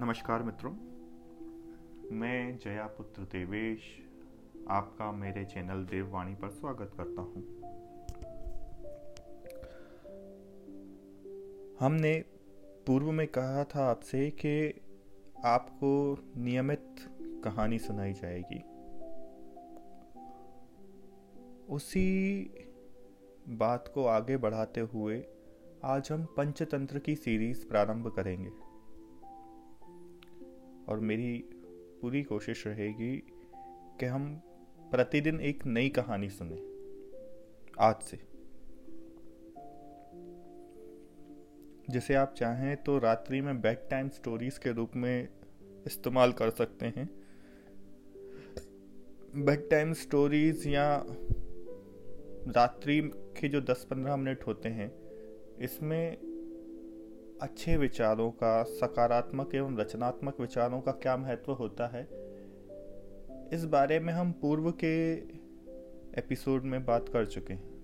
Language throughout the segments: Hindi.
नमस्कार मित्रों, मैं जयापुत्र देवेश, आपका मेरे चैनल देववाणी पर स्वागत करता हूँ। हमने पूर्व में कहा था आपसे कि आपको नियमित कहानी सुनाई जाएगी उसी बात को आगे बढ़ाते हुए आज हम पंचतंत्र की सीरीज़ प्रारंभ करेंगे। और मेरी पूरी कोशिश रहेगी कि हम प्रतिदिन एक नई कहानी सुने, आज से। जिसे आप चाहें तो रात्रि में बेड टाइम स्टोरीज के रूप में इस्तेमाल कर सकते हैं। बेड टाइम स्टोरीज या रात्रि के जो 10-15 मिनट होते हैं इसमें अच्छे विचारों का, सकारात्मक एवं रचनात्मक विचारों का क्या महत्व होता है? इस बारे में हम पूर्व के एपिसोड में बात कर चुके हैं।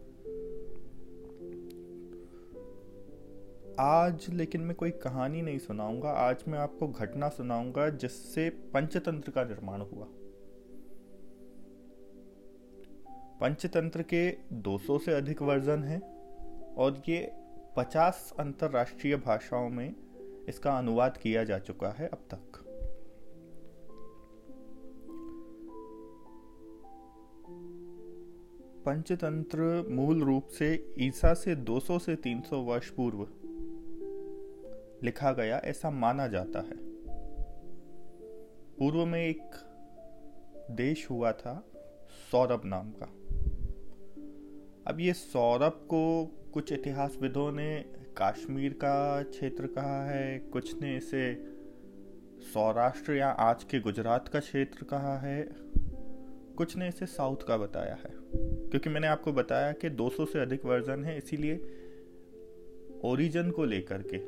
आज लेकिन मैं कोई कहानी नहीं सुनाऊँगा, आज मैं आपको घटना सुनाऊँगा जिससे पंचतंत्र का निर्माण हुआ। पंचतंत्र के 200 से अधिक वर्जन हैं और ये पचास अंतरराष्ट्रीय भाषाओं में इसका अनुवाद किया जा चुका है अब तक। पंचतंत्र मूल रूप से ईसा से 200 से 300 वर्ष पूर्व लिखा गया, ऐसा माना जाता है। पूर्व में एक देश हुआ था सौरभ नाम का। अब ये सौरभ को कुछ इतिहासविदों ने कश्मीर का क्षेत्र कहा है, कुछ ने इसे सौराष्ट्र या आज के गुजरात का क्षेत्र कहा है, कुछ ने इसे साउथ का बताया है। क्योंकि मैंने आपको बताया कि 200 से अधिक वर्जन है, इसीलिए ओरिजन को लेकर के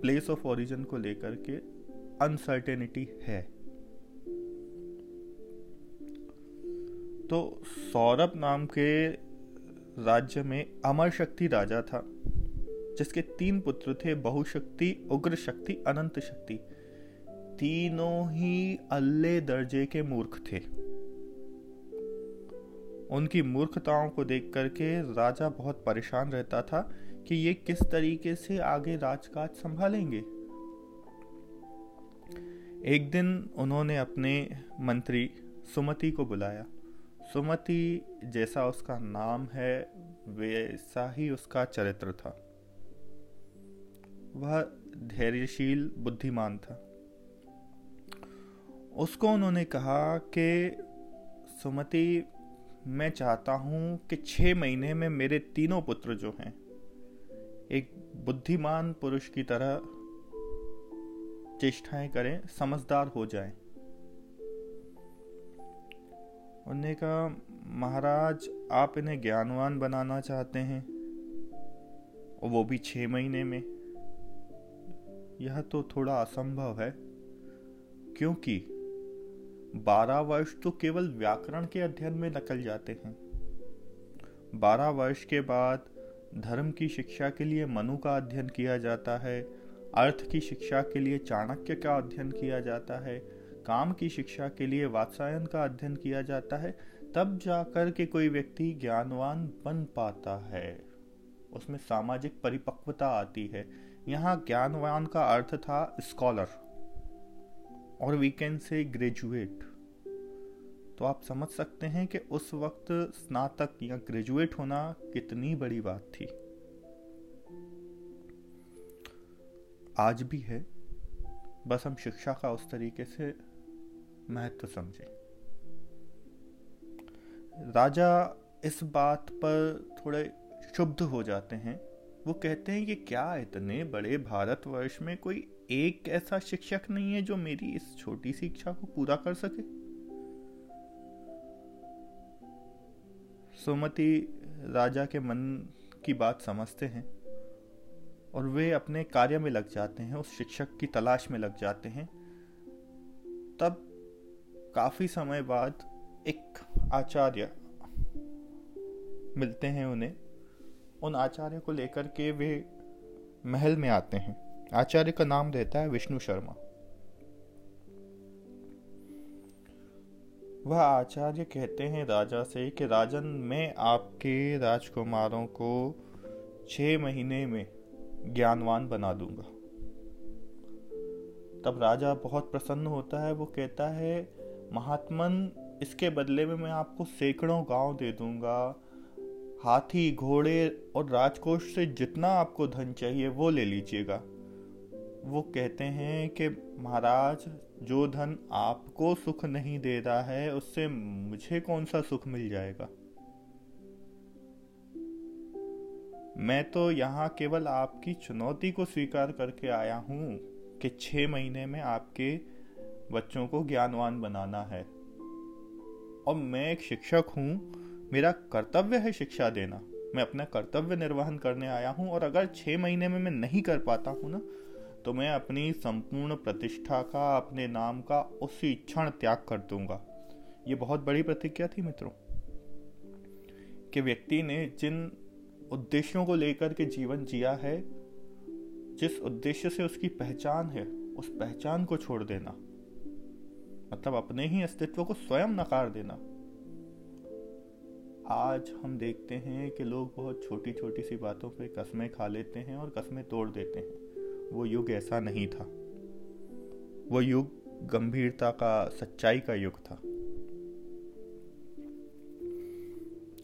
प्लेस ऑफ़ ओरिजन को लेकर के अनसर्टेनिटी है। तो सौरभ नाम के राज्य में अमर शक्ति राजा था, जिसके तीन पुत्र थे बहुशक्ति उग्र शक्ति अनंत शक्ति। तीनों ही अल्ले दर्जे के मूर्ख थे। उनकी मूर्खताओं को देख करके राजा बहुत परेशान रहता था कि ये किस तरीके से आगे राजकाज संभालेंगे। एक दिन उन्होंने अपने मंत्री सुमति को बुलाया। सुमति जैसा उसका नाम है, वैसा ही उसका चरित्र था। वह धैर्यशील, बुद्धिमान था। उसको उन्होंने कहा कि, सुमति, मैं चाहता हूँ कि छह महीने में मेरे तीनों पुत्र जो हैं, एक बुद्धिमान पुरुष की तरह, चेष्टाएँ करें, समझदार हो जाएँ। उन्होंने कहा, महाराज, आप इन्हें ज्ञानवान बनाना चाहते हैं। और वो भी छह महीने में। यह तो थोड़ा असंभव है, क्योंकि बारह वर्ष तो केवल व्याकरण के अध्ययन में निकल जाते हैं। बारह वर्ष के बाद धर्म की शिक्षा के लिए मनु का अध्ययन किया जाता है, अर्थ की शिक्षा के लिए चाणक्य का अध्ययन किया जाता है काम की शिक्षा के लिए वात्सायन का अध्ययन किया जाता है, तब जाकर के कोई व्यक्ति ज्ञानवान बन पाता है। उसमें सामाजिक परिपक्वता आती है। यहाँ ज्ञानवान का अर्थ था स्कॉलर और वीकेंड से ग्रेजुएट तो आप समझ सकते हैं कि उस वक्त स्नातक या ग्रेजुएट होना कितनी बड़ी बात थी। आज भी है। बस हम शिक्षा का उस तरीके से महत्व समझे। राजा इस बात पर थोड़े क्षुब्ध हो जाते हैं। वो कहते हैं कि क्या इतने बड़े भारतवर्ष में कोई एक ऐसा शिक्षक नहीं है जो मेरी इस छोटी सी इच्छा को पूरा कर सके? सुमति राजा के मन की बात समझते हैं और वे अपने कार्य में लग जाते हैं, उस शिक्षक की तलाश में लग जाते हैं। तब काफ़ी समय बाद एक आचार्य मिलते हैं उन्हें। उन आचार्य को लेकर के वे महल में आते हैं। आचार्य का नाम रहता है विष्णु शर्मा। वह आचार्य कहते हैं राजा से कि, राजन, मैं आपके राजकुमारों को छह महीने में ज्ञानवान बना दूँगा। तब राजा बहुत प्रसन्न होता है। वो कहता है महात्मन, इसके बदले में मैं आपको सैकड़ों गाँव दे दूँगा। हाथी, घोड़े और राजकोष से जितना आपको धन चाहिए, वो ले लीजिएगा। वो कहते हैं कि, महाराज, जो धन आपको सुख नहीं दे रहा है, उससे मुझे कौन सा सुख मिल जाएगा? मैं तो यहाँ केवल आपकी चुनौती को स्वीकार करके आया हूँ कि छह महीने में आपके बच्चों को ज्ञानवान बनाना है। और मैं एक शिक्षक हूँ, मेरा कर्तव्य है शिक्षा देना। मैं अपना कर्तव्य निर्वहन करने आया हूँ और अगर छह महीने में मैं नहीं कर पाता हूँ ना तो मैं अपनी संपूर्ण प्रतिष्ठा का, अपने नाम का, उसी क्षण त्याग कर दूँगा। ये बहुत बड़ी प्रतिज्ञा थी मित्रों, कि व्यक्ति ने जिन उद्देश्यों को लेकर के जीवन जिया है, जिस उद्देश्य से उसकी पहचान है, उस पहचान को छोड़ देना। मतलब अपने ही अस्तित्व को स्वयं नकार देना। आज हम देखते हैं कि लोग बहुत छोटी छोटी सी बातों पे कस्में खा लेते हैं और कस्में तोड़ देते हैं। वो युग ऐसा नहीं था। वो युग गंभीरता का, सच्चाई का युग था।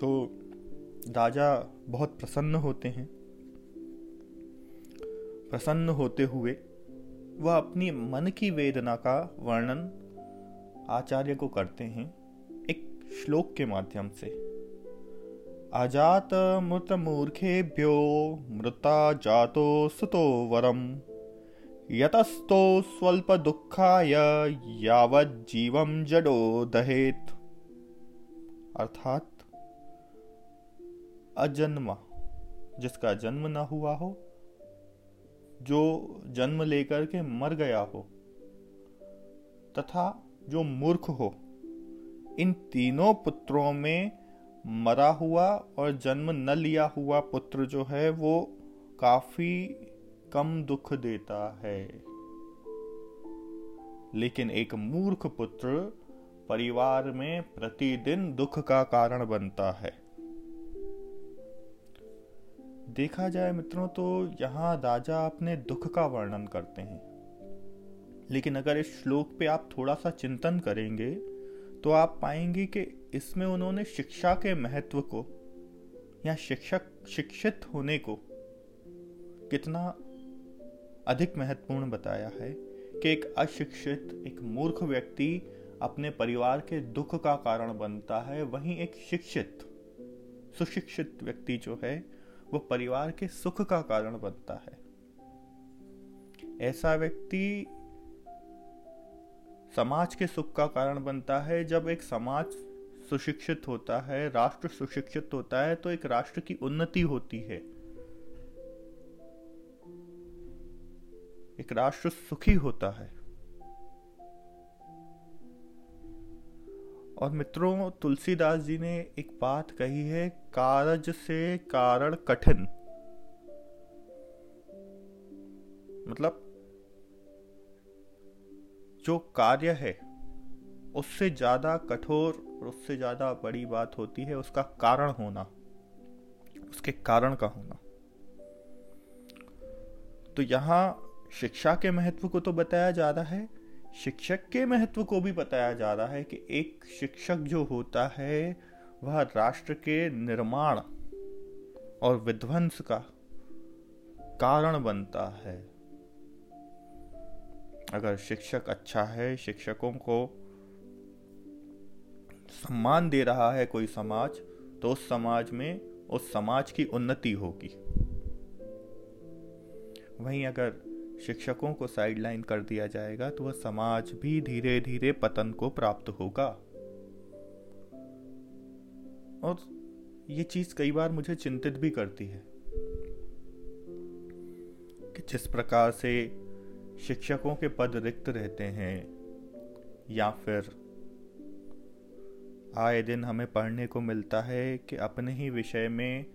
तो राजा बहुत प्रसन्न होते हैं। प्रसन्न होते हुए वह अपनी मन की वेदना का वर्णन आचार्य को करते हैं एक श्लोक के माध्यम से। अजात मृत मूर्खेभ्यो मृता जातो सुतो वरम। यतस्तो स्वल्प दुखाय यावत जीवम जडो दहेत। अर्थात, अजन्मा, जिसका जन्म न हुआ हो, जो जन्म लेकर के मर गया हो, तथा जो मूर्ख हो, इन तीनों पुत्रों में मरा हुआ और जन्म न लिया हुआ पुत्र जो है, वो काफ़ी कम दुख देता है। लेकिन एक मूर्ख पुत्र परिवार में प्रतिदिन दुख का कारण बनता है। देखा जाए मित्रों तो यहाँ राजा अपने दुख का वर्णन करते हैं। लेकिन अगर इस श्लोक पे आप थोड़ा सा चिंतन करेंगे तो आप पाएँगे कि इसमें उन्होंने शिक्षा के महत्व को या शिक्षक, शिक्षित होने को कितना अधिक महत्वपूर्ण बताया है कि एक अशिक्षित, एक मूर्ख व्यक्ति अपने परिवार के दुख का कारण बनता है। वहीं एक शिक्षित, सुशिक्षित व्यक्ति जो है, वो परिवार के सुख का कारण बनता है। ऐसा व्यक्ति समाज के सुख का कारण बनता है। जब एक समाज सुशिक्षित होता है, राष्ट्र सुशिक्षित होता है तो एक राष्ट्र की उन्नति होती है। एक राष्ट्र सुखी होता है। और मित्रों, तुलसीदास जी ने एक बात कही है, कारज से कारण कठिन। मतलब जो कार्य है, उससे ज़्यादा कठोर और उससे ज़्यादा बड़ी बात होती है उसका कारण होना, उसके कारण का होना। तो यहाँ शिक्षा के महत्व को तो बताया जा रहा है, शिक्षक के महत्व को भी बताया जा रहा है कि एक शिक्षक जो होता है, वह राष्ट्र के निर्माण और विध्वंस का कारण बनता है। अगर शिक्षक अच्छा है, शिक्षकों को सम्मान दे रहा है कोई समाज तो उस समाज में, उस समाज की उन्नति होगी। वहीं अगर शिक्षकों को साइडलाइन कर दिया जाएगा तो वह समाज भी धीरे धीरे पतन को प्राप्त होगा। और ये चीज़ कई बार मुझे चिंतित भी करती है कि जिस प्रकार से शिक्षकों के पद रिक्त रहते हैं, या फिर आए दिन हमें पढ़ने को मिलता है कि अपने ही विषय में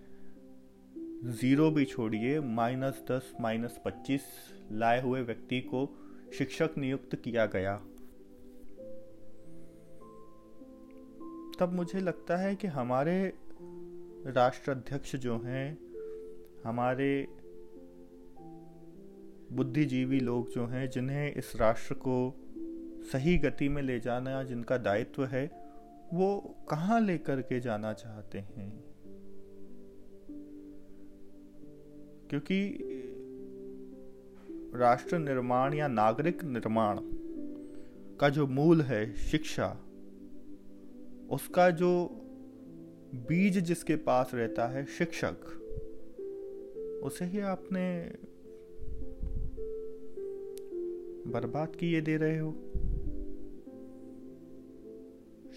ज़ीरो भी छोड़िए, माइनस दस, माइनस पच्चीस लाए हुए व्यक्ति को शिक्षक नियुक्त किया गया। तब मुझे लगता है कि हमारे राष्ट्राध्यक्ष जो हैं, हमारे बुद्धिजीवी लोग जो हैं, जिन्हें इस राष्ट्र को सही गति में ले जाना, जिनका दायित्व है, वो कहाँ लेकर के जाना चाहते हैं? क्योंकि राष्ट्र निर्माण या नागरिक निर्माण का जो मूल है शिक्षा, उसका जो बीज जिसके पास रहता है, शिक्षक, उसे ही आपने बर्बाद किए दे रहे हो?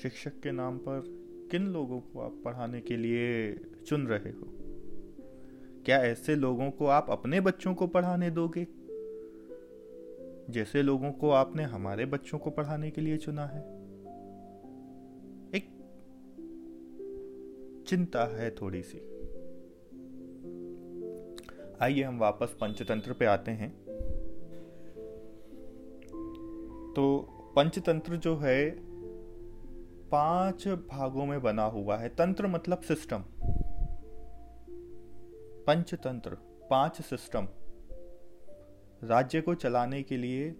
शिक्षक के नाम पर किन लोगों को आप पढ़ाने के लिए चुन रहे हो? क्या ऐसे लोगों को आप अपने बच्चों को पढ़ाने दोगे? जैसे लोगों को आपने हमारे बच्चों को पढ़ाने के लिए चुना है। एक चिंता है थोड़ी सी। आइए हम वापस पंचतंत्र पे आते हैं। तो पंचतंत्र जो है, पाँच भागों में बना हुआ है। तंत्र मतलब सिस्टम पंचतंत्र, पाँच सिस्टम राज्य को चलाने के लिए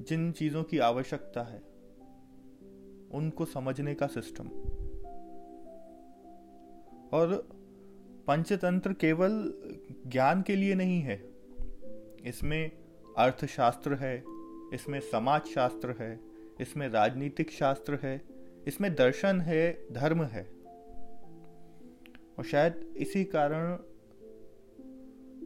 जिन चीज़ों की आवश्यकता है, उनको समझने का सिस्टम और पंचतंत्र केवल ज्ञान के लिए नहीं है, इसमें अर्थशास्त्र है इसमें समाज शास्त्र है, इसमें राजनीतिक शास्त्र है, इसमें दर्शन है, धर्म है। और शायद इसी कारण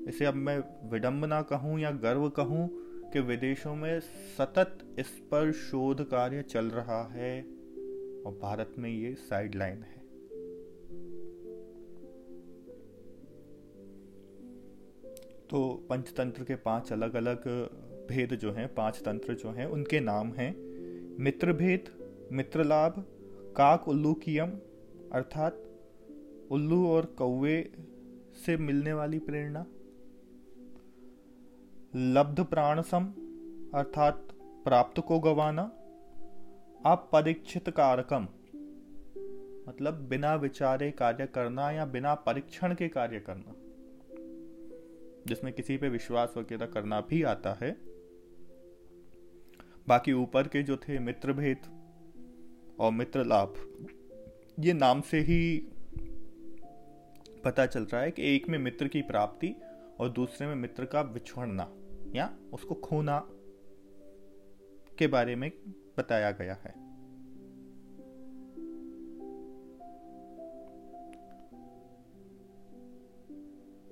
इसे अब मैं विडंबना कहूँ या गर्व कहूँ कि विदेशों में सतत इस पर शोध कार्य चल रहा है और भारत में ये साइडलाइन है। तो पंचतंत्र के पाँच अलग अलग भेद जो हैं, पाँच तंत्र जो हैं, उनके नाम हैं। मित्र भेद मित्र लाभ काक उल्लू कियम अर्थात उल्लू और कौवे से मिलने वाली प्रेरणा। लब्ध प्राण सम अर्थात प्राप्त को गवाना। अपरीक्षित कारकम मतलब बिना विचारे कार्य करना या बिना परीक्षण के कार्य करना, जिसमें किसी पे विश्वास वगैरह करना भी आता है। बाकी ऊपर के जो थे मित्र भेद और मित्र लाभ ये नाम से ही पता चल रहा है कि एक में मित्र की प्राप्ति और दूसरे में मित्र का बिछड़ना या उसको खोना के बारे में बताया गया है।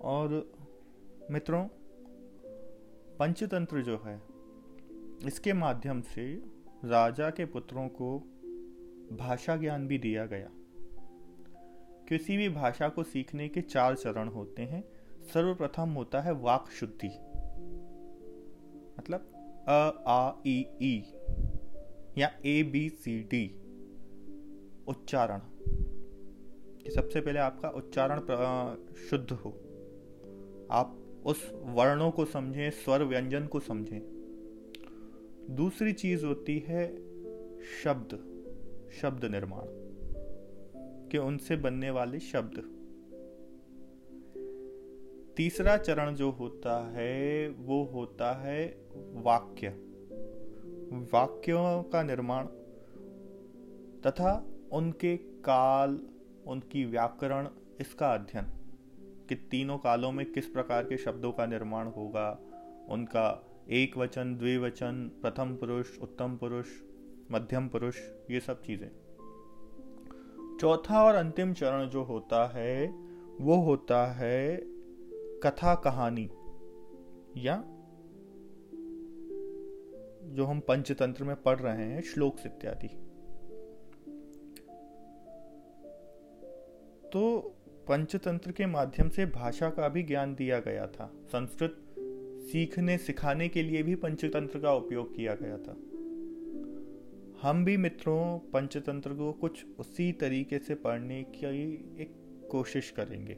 और मित्रों, पंचतंत्र जो है इसके माध्यम से राजा के पुत्रों को भाषा ज्ञान भी दिया गया। किसी भी भाषा को सीखने के चार चरण होते हैं। सर्वप्रथम होता है वाक शुद्धि। मतलब अ, आ, ई ई या ए, बी, सी, डी, उच्चारण। कि सबसे पहले आपका उच्चारण शुद्ध हो। आप उस वर्णों को समझें, स्वर व्यंजन को समझें। दूसरी चीज़ होती है शब्द शब्द निर्माण, के उनसे बनने वाले शब्द। तीसरा चरण जो होता है, वो होता है वाक्य। वाक्यों का निर्माण तथा उनके काल, उनकी व्याकरण, इसका अध्ययन, कि तीनों कालों में किस प्रकार के शब्दों का निर्माण होगा, उनका एक वचन द्विवचन, प्रथम पुरुष, उत्तम पुरुष, मध्यम पुरुष, ये सब चीज़ें। चौथा और अंतिम चरण जो होता है, वो होता है कथा कहानी, या जो हम पंचतंत्र में पढ़ रहे हैं, श्लोक इत्यादि। तो पंचतंत्र के माध्यम से भाषा का भी ज्ञान दिया गया था, संस्कृत सीखने, सिखाने के लिए भी पंचतंत्र का उपयोग किया गया था। हम भी मित्रों, पंचतंत्र को कुछ उसी तरीके से पढ़ने की एक कोशिश करेंगे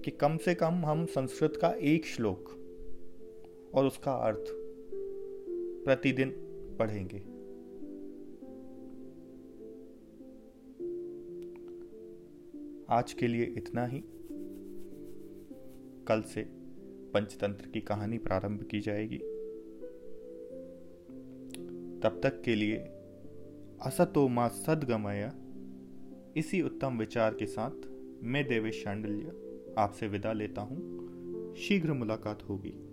कि कम से कम हम संस्कृत का एक श्लोक और उसका अर्थ प्रतिदिन पढ़ेंगे। आज के लिए इतना ही। कल से पंचतंत्र की कहानी प्रारंभ की जाएगी। तब तक के लिए असतो मा सदगमय। इसी उत्तम विचार के साथ मैं देवेश शांडल्य आपसे विदा लेता हूँ। शीघ्र मुलाकात होगी।